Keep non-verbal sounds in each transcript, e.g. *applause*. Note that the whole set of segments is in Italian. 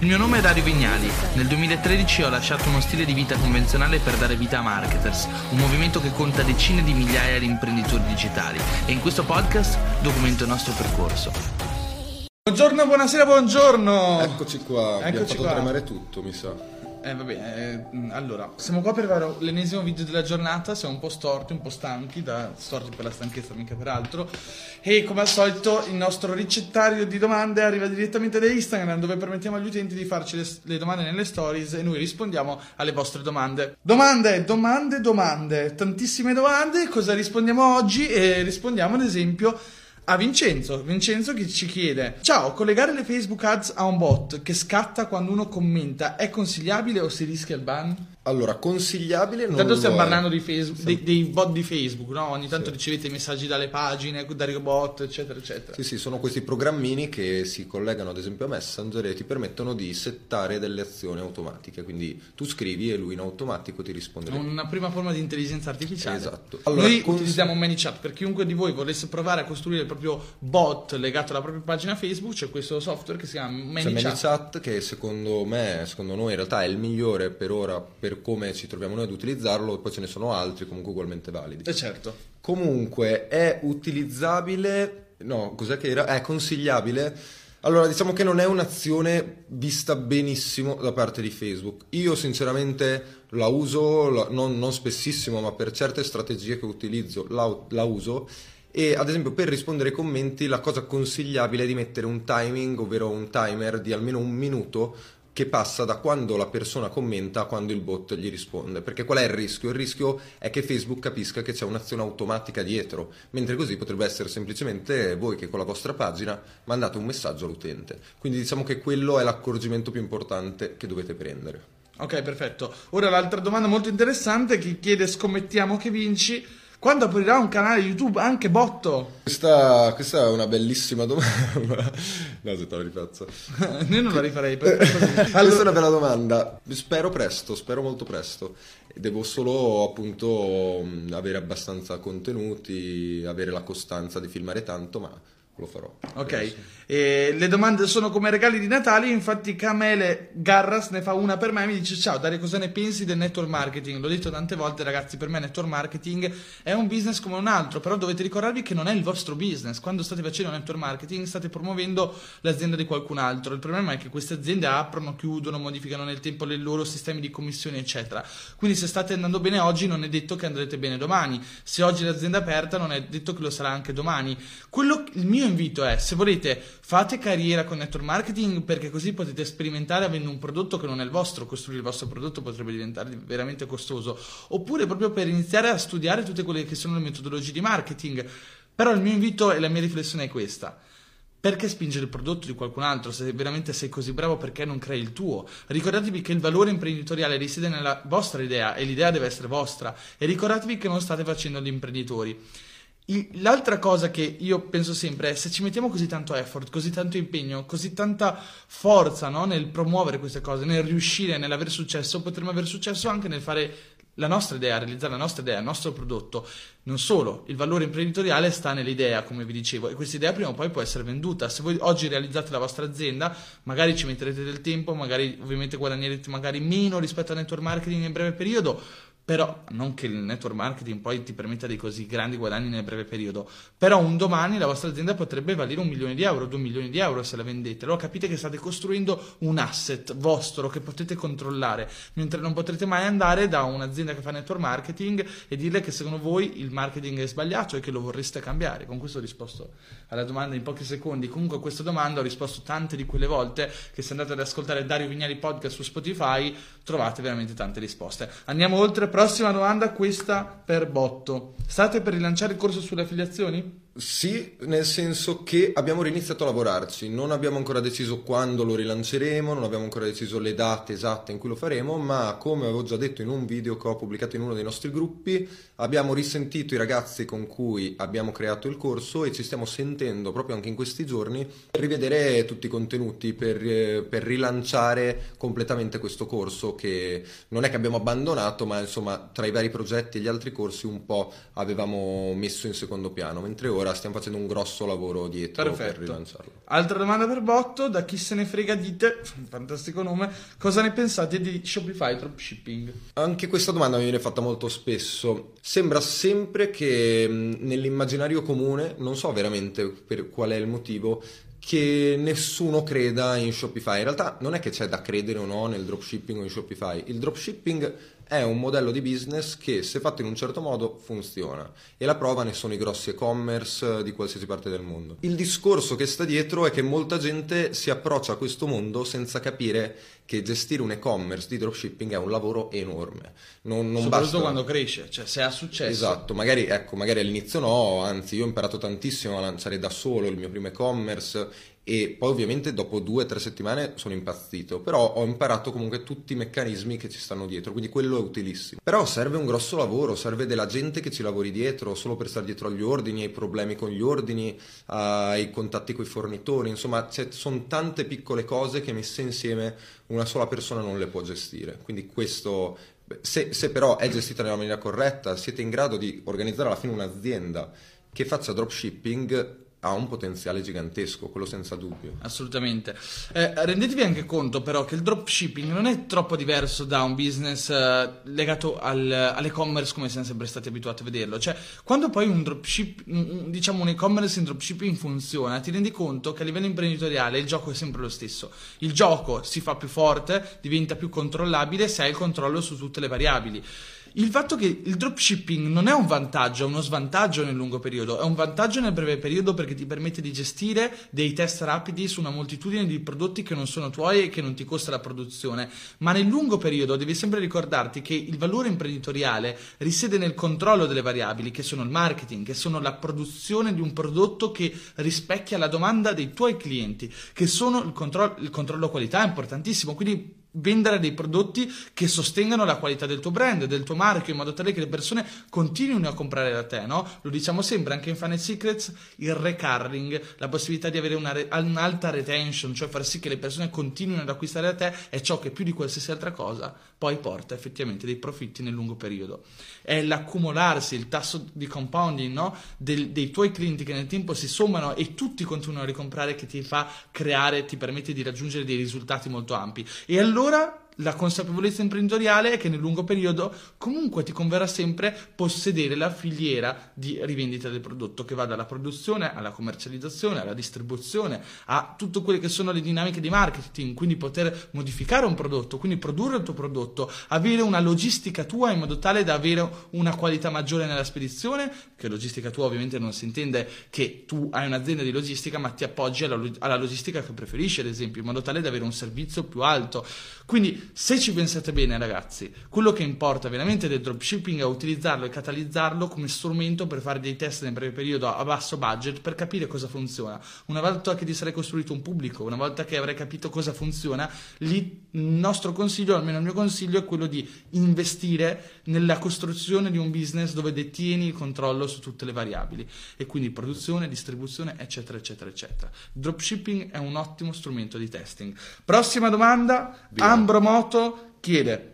Il mio nome è Dario Vignali. Nel 2013 ho lasciato uno stile di vita convenzionale per dare vita a Marketers, un movimento che conta decine di migliaia di imprenditori digitali e in questo podcast documento il nostro percorso. Buongiorno, buonasera, buongiorno. Eccoci qua, abbiamo Eccoci fatto qua. tremare tutto, mi sa. Eh vabbè, eh, allora, siamo qua per fare l'ennesimo video della giornata, siamo un po' storti, un po' stanchi, da, storti per la stanchezza, mica per altro. E come al solito il nostro ricettario di domande arriva direttamente da Instagram, dove permettiamo agli utenti di farci le, le domande nelle stories e noi rispondiamo alle vostre domande. Domande, domande, domande, tantissime domande. Cosa rispondiamo oggi? E rispondiamo ad esempio a Vincenzo. Vincenzo che ci chiede: Ciao, collegare le Facebook ads a un bot che scatta quando uno commenta è consigliabile o si rischia il ban? Allora, consigliabile non Intanto lo stiamo parlando di Facebook, dei, dei bot di Facebook, no? Ogni tanto ricevete messaggi dalle pagine, dai robot, eccetera, eccetera. Sì, sì, sono questi programmini che si collegano ad esempio a Messenger e ti permettono di settare delle azioni automatiche. Quindi tu scrivi e lui in automatico ti risponde. Una prima forma di intelligenza artificiale. Esatto. Noi Allora, cons- utilizziamo ManyChat. Per chiunque di voi volesse provare a costruire il proprio bot legato alla propria pagina Facebook, c'è questo software che si chiama ManyChat. ManyChat che secondo me, secondo noi in realtà è il migliore per ora per come ci troviamo noi ad utilizzarlo, poi ce ne sono altri comunque ugualmente validi. Eh certo. Comunque è utilizzabile, no, cos'è che era? È consigliabile. Allora, diciamo che non è un'azione vista benissimo da parte di Facebook. Io sinceramente la uso, la- non, non spessissimo, ma per certe strategie che utilizzo la, la uso. E ad esempio per rispondere ai commenti la cosa consigliabile è di mettere un timing, ovvero un timer di almeno un minuto che passa da quando la persona commenta a quando il bot gli risponde. Perché qual è il rischio? Il rischio è che Facebook capisca che c'è un'azione automatica dietro, mentre così potrebbe essere semplicemente voi che con la vostra pagina mandate un messaggio all'utente. Quindi diciamo che quello è l'accorgimento più importante che dovete prendere. Ok, perfetto. Ora l'altra domanda molto interessante che chiede scommettiamo che vinci. Quando aprirà un canale YouTube anche botto? Questa, questa è una bellissima domanda. *laughs* no, se te la rifaccio. *laughs* Io non la rifarei per così. *laughs* Questa è una bella domanda. Spero presto, spero molto presto. Devo solo appunto avere abbastanza contenuti, avere la costanza di filmare tanto, ma lo farò. Ok, penso. e le domande sono come regali di Natale, infatti Camele Garras ne fa una per me e mi dice ciao Dario cosa ne pensi del network marketing? L'ho detto tante volte ragazzi, per me network marketing è un business come un altro, però dovete ricordarvi che non è il vostro business, quando state facendo network marketing state promuovendo l'azienda di qualcun altro, il problema è che queste aziende aprono, chiudono, modificano nel tempo i loro sistemi di commissioni eccetera, quindi se state andando bene oggi non è detto che andrete bene domani, se oggi l'azienda è aperta non è detto che lo sarà anche domani, quello, il mio invito è se volete fate carriera con network marketing perché così potete sperimentare avendo un prodotto che non è il vostro, costruire il vostro prodotto potrebbe diventare veramente costoso, oppure proprio per iniziare a studiare tutte quelle che sono le metodologie di marketing. Però il mio invito e la mia riflessione è questa. Perché spingere il prodotto di qualcun altro? Se veramente sei così bravo, perché non crei il tuo? Ricordatevi che il valore imprenditoriale risiede nella vostra idea e l'idea deve essere vostra. E ricordatevi che non state facendo gli imprenditori. L'altra cosa che io penso sempre è se ci mettiamo così tanto effort, così tanto impegno, così tanta forza no, nel promuovere queste cose, nel riuscire, nell'avere successo, potremmo avere successo anche nel fare la nostra idea, realizzare la nostra idea, il nostro prodotto. Non solo, il valore imprenditoriale sta nell'idea, come vi dicevo, e questa idea prima o poi può essere venduta. Se voi oggi realizzate la vostra azienda, magari ci metterete del tempo, magari ovviamente guadagnerete magari meno rispetto al network marketing in breve periodo, però non che il network marketing poi ti permetta dei così grandi guadagni nel breve periodo, però un domani la vostra azienda potrebbe valere un milione di euro, due milioni di euro se la vendete, allora capite che state costruendo un asset vostro che potete controllare, mentre non potrete mai andare da un'azienda che fa network marketing e dirle che secondo voi il marketing è sbagliato e che lo vorreste cambiare. Con questo ho risposto alla domanda in pochi secondi, comunque a questa domanda ho risposto tante di quelle volte che se andate ad ascoltare Dario Vignali Podcast su Spotify trovate veramente tante risposte. Andiamo oltre, prossima domanda, questa per Botto. State per rilanciare il corso sulle affiliazioni? Sì, nel senso che abbiamo riniziato a lavorarci, non abbiamo ancora deciso quando lo rilanceremo, non abbiamo ancora deciso le date esatte in cui lo faremo, ma come avevo già detto in un video che ho pubblicato in uno dei nostri gruppi, abbiamo risentito i ragazzi con cui abbiamo creato il corso e ci stiamo sentendo proprio anche in questi giorni per rivedere tutti i contenuti, per, eh, per rilanciare completamente questo corso che non è che abbiamo abbandonato, ma insomma tra i vari progetti e gli altri corsi un po' avevamo messo in secondo piano, mentre ora ora stiamo facendo un grosso lavoro dietro per Perfetto. rilanciarlo. Altra domanda per Botto, da chi se ne frega dite, *laughs* fantastico nome, cosa ne pensate di Shopify Dropshipping? Anche questa domanda mi viene fatta molto spesso. Sembra sempre che mh, nell'immaginario comune, non so veramente per qual è il motivo, che nessuno creda in Shopify. In realtà non è che c'è da credere o no nel dropshipping o in Shopify. Il dropshipping è un modello di business che se fatto in un certo modo funziona e la prova ne sono i grossi e-commerce di qualsiasi parte del mondo. Il discorso che sta dietro è che molta gente si approccia a questo mondo senza capire che gestire un e-commerce di dropshipping è un lavoro enorme. Non, non Soprattutto basta... quando cresce, cioè se ha successo. Esatto, magari, ecco, magari all'inizio no, anzi io ho imparato tantissimo a lanciare da solo il mio primo e-commerce e poi ovviamente dopo due o tre settimane sono impazzito, però ho imparato comunque tutti i meccanismi che ci stanno dietro, quindi quello è utilissimo. Però serve un grosso lavoro, serve della gente che ci lavori dietro, solo per stare dietro agli ordini, ai problemi con gli ordini, ai contatti con i fornitori, insomma sono tante piccole cose che messe insieme una sola persona non le può gestire, quindi questo se, se, però è gestita nella maniera corretta, siete in grado di organizzare alla fine un'azienda che faccia dropshipping ha un potenziale gigantesco, quello senza dubbio. Assolutamente. Eh, rendetevi anche conto però che il dropshipping non è troppo diverso da un business eh, legato al, all'e-commerce come siamo sempre stati abituati a vederlo. Cioè, quando poi un dropship, diciamo un e-commerce in dropshipping funziona, ti rendi conto che a livello imprenditoriale il gioco è sempre lo stesso. Il gioco si fa più forte, diventa più controllabile se hai il controllo su tutte le variabili. Il fatto che il dropshipping non è un vantaggio, è uno svantaggio nel lungo periodo, è un vantaggio nel breve periodo perché ti permette di gestire dei test rapidi su una moltitudine di prodotti che non sono tuoi e che non ti costa la produzione, ma nel lungo periodo devi sempre ricordarti che il valore imprenditoriale risiede nel controllo delle variabili, che sono il marketing, che sono la produzione di un prodotto che rispecchia la domanda dei tuoi clienti, che sono il controllo, il controllo qualità, è importantissimo, quindi vendere dei prodotti che sostengano la qualità del tuo brand, del tuo marchio, in modo tale che le persone continuino a comprare da te, no? Lo diciamo sempre anche in Funnel Secrets, il recurring, la possibilità di avere una re- un'alta retention, cioè far sì che le persone continuino ad acquistare da te, è ciò che più di qualsiasi altra cosa poi porta effettivamente dei profitti nel lungo periodo. È l'accumularsi, il tasso di compounding, no? Del, dei tuoi clienti che nel tempo si sommano e tutti continuano a ricomprare che ti fa creare, ti permette di raggiungere dei risultati molto ampi. E allora la consapevolezza imprenditoriale è che nel lungo periodo comunque ti converrà sempre possedere la filiera di rivendita del prodotto che va dalla produzione alla commercializzazione, alla distribuzione, a tutte quelle che sono le dinamiche di marketing, quindi poter modificare un prodotto, quindi produrre il tuo prodotto, avere una logistica tua in modo tale da avere una qualità maggiore nella spedizione, che logistica tua ovviamente non si intende che tu hai un'azienda di logistica ma ti appoggi alla, alla logistica che preferisci ad esempio, in modo tale da avere un servizio più alto. Quindi se ci pensate bene ragazzi, quello che importa veramente del dropshipping è utilizzarlo e catalizzarlo come strumento per fare dei test nel breve periodo a basso budget per capire cosa funziona. Una volta che ti sarei costruito un pubblico, una volta che avrai capito cosa funziona, lì il nostro consiglio, almeno il mio consiglio, è quello di investire nella costruzione di un business dove detieni il controllo su tutte le variabili e quindi produzione, distribuzione, eccetera, eccetera, eccetera. Dropshipping è un ottimo strumento di testing. Prossima domanda, Via. Moto chiede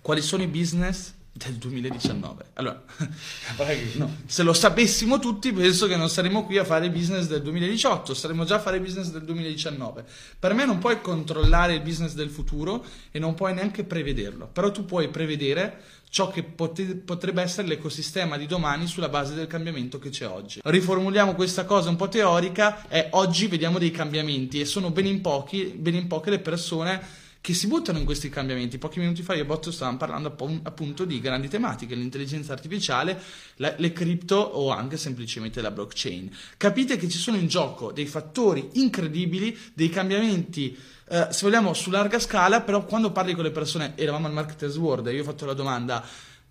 quali sono i business del 2019. Allora, *laughs* no, se lo sapessimo tutti, penso che non saremmo qui a fare business del 2018, saremmo già a fare business del 2019. Per me non puoi controllare il business del futuro e non puoi neanche prevederlo, però tu puoi prevedere ciò che pot- potrebbe essere l'ecosistema di domani sulla base del cambiamento che c'è oggi. Riformuliamo questa cosa un po' teorica, è oggi vediamo dei cambiamenti e sono ben in, pochi, ben in poche le persone che si buttano in questi cambiamenti. Pochi minuti fa io e Botto stavamo parlando appunto di grandi tematiche, l'intelligenza artificiale, la, le cripto o anche semplicemente la blockchain. Capite che ci sono in gioco dei fattori incredibili, dei cambiamenti eh, se vogliamo su larga scala, però quando parli con le persone, eravamo al Marketers World e io ho fatto la domanda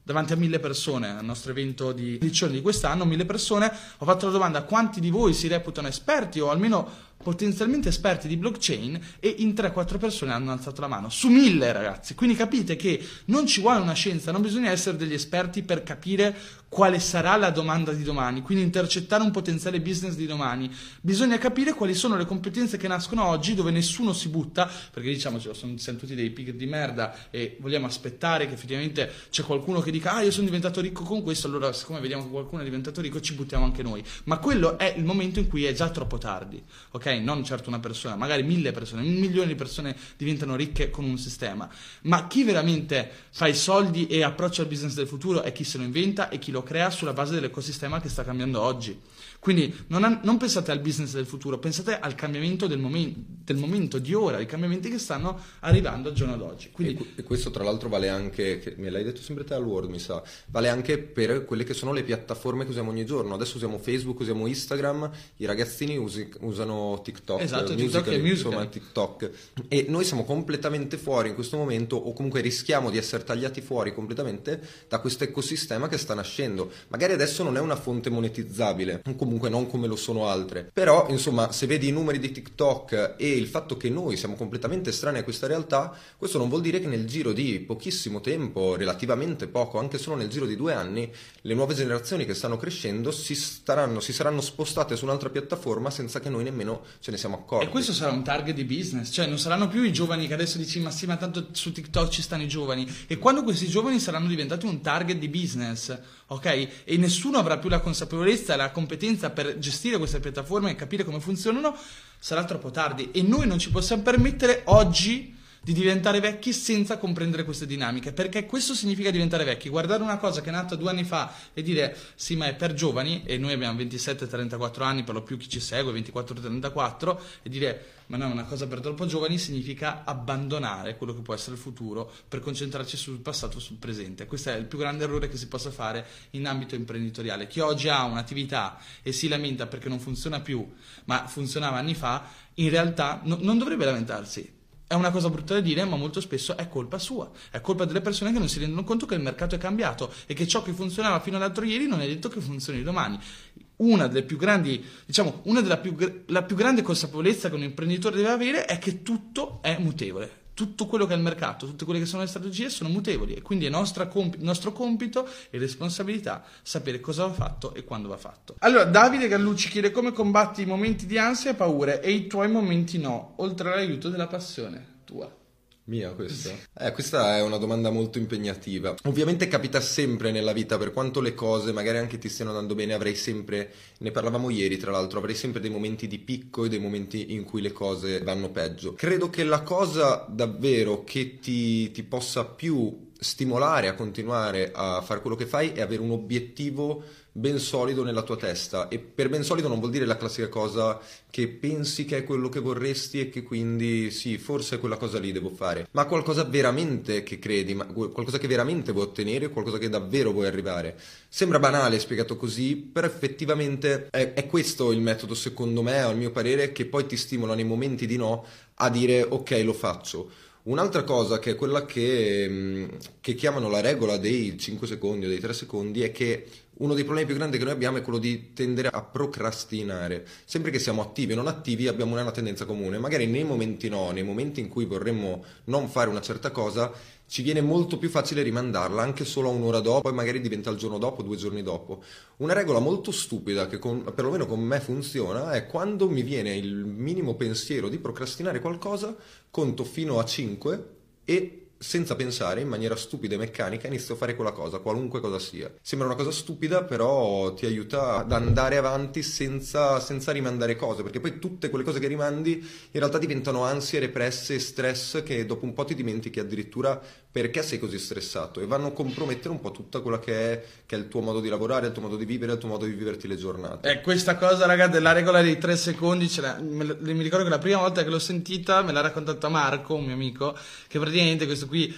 davanti a mille persone al nostro evento di edizione di quest'anno, mille persone, ho fatto la domanda quanti di voi si reputano esperti o almeno potenzialmente esperti di blockchain e in 3-4 persone hanno alzato la mano, su mille ragazzi. Quindi capite che non ci vuole una scienza, non bisogna essere degli esperti per capire quale sarà la domanda di domani, quindi intercettare un potenziale business di domani. Bisogna capire quali sono le competenze che nascono oggi dove nessuno si butta, perché diciamocelo, sono, siamo tutti dei pig di merda e vogliamo aspettare che effettivamente c'è qualcuno che dica ah io sono diventato ricco con questo, allora siccome vediamo che qualcuno è diventato ricco ci buttiamo anche noi. Ma quello è il momento in cui è già troppo tardi, ok? Non certo una persona, magari mille persone, un milione di persone diventano ricche con un sistema, ma chi veramente fa i soldi e approccia il business del futuro è chi se lo inventa e chi lo crea sulla base dell'ecosistema che sta cambiando oggi. Quindi non, non, pensate al business del futuro, pensate al cambiamento del, momen- del, momento di ora, ai cambiamenti che stanno arrivando al giorno d'oggi. Quindi... E, questo tra l'altro vale anche, me l'hai detto sempre te al Word mi sa, vale anche per quelle che sono le piattaforme che usiamo ogni giorno. Adesso usiamo Facebook, usiamo Instagram, i ragazzini usi, usano TikTok, esatto, musical, TikTok insomma TikTok. E noi siamo completamente fuori in questo momento o comunque rischiamo di essere tagliati fuori completamente da questo ecosistema che sta nascendo. Magari adesso non è una fonte monetizzabile, comunque comunque non come lo sono altre. Però, insomma, se vedi i numeri di TikTok e il fatto che noi siamo completamente estranei a questa realtà, questo non vuol dire che nel giro di pochissimo tempo, relativamente poco, anche solo nel giro di due anni, le nuove generazioni che stanno crescendo si, staranno, si saranno spostate su un'altra piattaforma senza che noi nemmeno ce ne siamo accorti. E questo sarà un target di business, cioè non saranno più i giovani che adesso dici ma sì, ma tanto su TikTok ci stanno i giovani. E quando questi giovani saranno diventati un target di business, ok? E nessuno avrà più la consapevolezza la competenza per gestire queste piattaforme e capire come funzionano, sarà troppo tardi. E noi non ci possiamo permettere oggi di diventare vecchi senza comprendere queste dinamiche, perché questo significa diventare vecchi, guardare una cosa che è nata due anni fa e dire sì ma è per giovani e noi abbiamo 27-34 anni, per lo più chi ci segue 24-34 e dire ma no, una cosa per troppo giovani significa abbandonare quello che può essere il futuro per concentrarci sul passato e sul presente. Questo è il più grande errore che si possa fare in ambito imprenditoriale. Chi oggi ha un'attività e si lamenta perché non funziona più, ma funzionava anni fa, in realtà no, non dovrebbe lamentarsi è una cosa brutta da dire, ma molto spesso è colpa sua. È colpa delle persone che non si rendono conto che il mercato è cambiato e che ciò che funzionava fino all'altro ieri non è detto che funzioni domani. Una delle più grandi, diciamo, una della più, la più grande consapevolezza che un imprenditore deve avere è che tutto è mutevole tutto quello che è il mercato, tutte quelle che sono le strategie sono mutevoli e quindi è comp- nostro compito e responsabilità sapere cosa va fatto e quando va fatto. Allora, Davide Gallucci chiede come combatti i momenti di ansia e paure e i tuoi momenti no, oltre all'aiuto della passione tua. Mia questa? Eh, questa è una domanda molto impegnativa. Ovviamente capita sempre nella vita, per quanto le cose magari anche ti stiano andando bene, avrei sempre, ne parlavamo ieri tra l'altro, avrei sempre dei momenti di picco e dei momenti in cui le cose vanno peggio. Credo che la cosa davvero che ti, ti possa più stimolare a continuare a fare quello che fai è avere un obiettivo ben solido nella tua testa. E per ben solido non vuol dire la classica cosa che pensi che è quello che vorresti e che quindi sì, forse quella cosa lì devo fare, ma qualcosa veramente che credi, qualcosa che veramente vuoi ottenere, qualcosa che davvero vuoi arrivare. Sembra banale spiegato così, però effettivamente è, è questo il metodo secondo me, al mio parere, che poi ti stimola nei momenti di no a dire ok lo faccio. Un'altra cosa che è quella che, che, chiamano la regola dei 5 secondi o dei 3 secondi è che uno dei problemi più grandi che noi abbiamo è quello di tendere a procrastinare. Sempre che siamo attivi o non attivi abbiamo una tendenza comune. Magari nei momenti no, nei momenti in cui vorremmo non fare una certa cosa, ci viene molto più facile rimandarla anche solo a un'ora dopo e magari diventa il giorno dopo, due giorni dopo. Una regola molto stupida che con, perlomeno con me funziona è quando mi viene il minimo pensiero di procrastinare qualcosa, conto fino a 5 e senza pensare, in maniera stupida e meccanica, inizio a fare quella cosa, qualunque cosa sia. Sembra una cosa stupida, però ti aiuta ad andare avanti senza, senza, rimandare cose, perché poi tutte quelle cose che rimandi in realtà diventano ansie represse e stress che dopo un po' ti dimentichi addirittura perché sei così stressato e vanno a compromettere un po' tutta quella che è, che è, il tuo modo di lavorare, il tuo modo di vivere, il tuo modo di viverti le giornate. E questa cosa, raga, della regola dei tre secondi, la, me, mi ricordo che la prima volta che l'ho sentita me l'ha raccontata Marco, un mio amico, che praticamente questo qui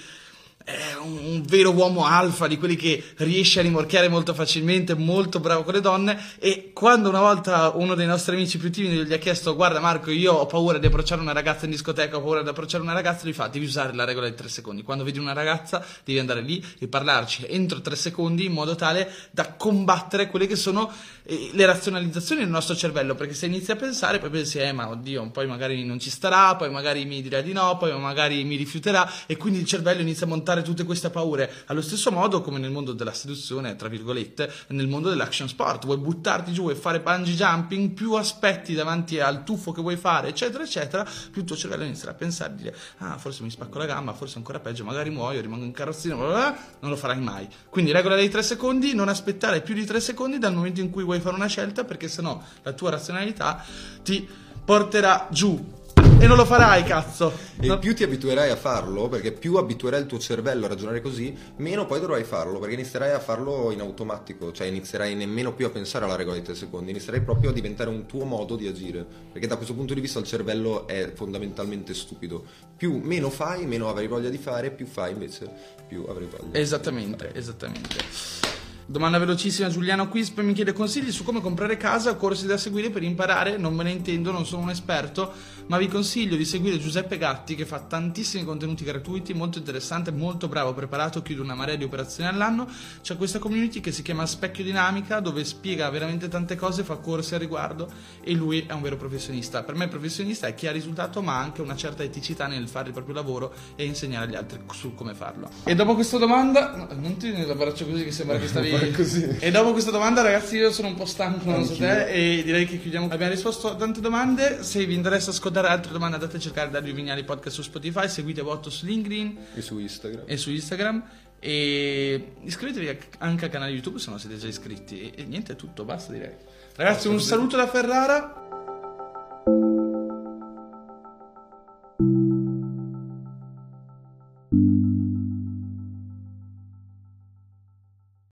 è un, un vero uomo alfa di quelli che riesce a rimorchiare molto facilmente, molto bravo con le donne. E quando una volta uno dei nostri amici più timidi gli ha chiesto guarda Marco io ho paura di approcciare una ragazza in discoteca, ho paura di approcciare una ragazza, gli fa devi usare la regola dei tre secondi, quando vedi una ragazza devi andare lì e parlarci entro tre secondi in modo tale da combattere quelle che sono eh, le razionalizzazioni del nostro cervello. Perché se inizi a pensare poi pensi eh ma oddio poi magari non ci starà, poi magari mi dirà di no, poi magari mi rifiuterà e quindi il cervello inizia a montare tutte queste paure. Allo stesso modo, come nel mondo della seduzione, tra virgolette, nel mondo dell'action sport, vuoi buttarti giù e fare bungee jumping, più aspetti davanti al tuffo che vuoi fare, eccetera, eccetera, più il tuo cervello inizierà a pensare, dire, ah, forse mi spacco la gamba, forse ancora peggio, magari muoio, rimango in carrozzina, bla bla bla, non lo farai mai. Quindi regola dei tre secondi, non aspettare più di tre secondi dal momento in cui vuoi fare una scelta, perché sennò la tua razionalità ti porterà giù e non lo farai, cazzo. E No. più ti abituerai a farlo, perché più abituerai il tuo cervello a ragionare così, meno poi dovrai farlo, perché inizierai a farlo in automatico, cioè inizierai nemmeno più a pensare alla regola dei tre secondi, inizierai proprio a diventare un tuo modo di agire, perché da questo punto di vista il cervello è fondamentalmente stupido. Più meno fai, meno avrai voglia di fare, più fai invece, più avrai voglia. Esattamente, esattamente. Domanda velocissima, Giuliano Quisp mi chiede consigli su come comprare casa o corsi da seguire per imparare, non me ne intendo, non sono un esperto, ma vi consiglio di seguire Giuseppe Gatti che fa tantissimi contenuti gratuiti, molto interessante, molto bravo, preparato, chiude una marea di operazioni all'anno, c'è questa community che si chiama Specchio Dinamica dove spiega veramente tante cose, fa corsi al riguardo e lui è un vero professionista. Per me professionista è chi ha risultato ma ha anche una certa eticità nel fare il proprio lavoro e insegnare agli altri su come farlo. E dopo questa domanda, no, non ti l'abbraccio così che sembra che stavi così. e dopo questa domanda, ragazzi, io sono un po' stanco, non so te, e direi che chiudiamo. Abbiamo risposto a tante domande. Se vi interessa ascoltare altre domande, andate a cercare Dario Vignali Podcast su Spotify, seguite Botto su LinkedIn E su Instagram. e su Instagram. E iscrivetevi anche al canale YouTube se non siete già iscritti. E, e niente, è tutto, basta direi. Ragazzi, un saluto da Ferrara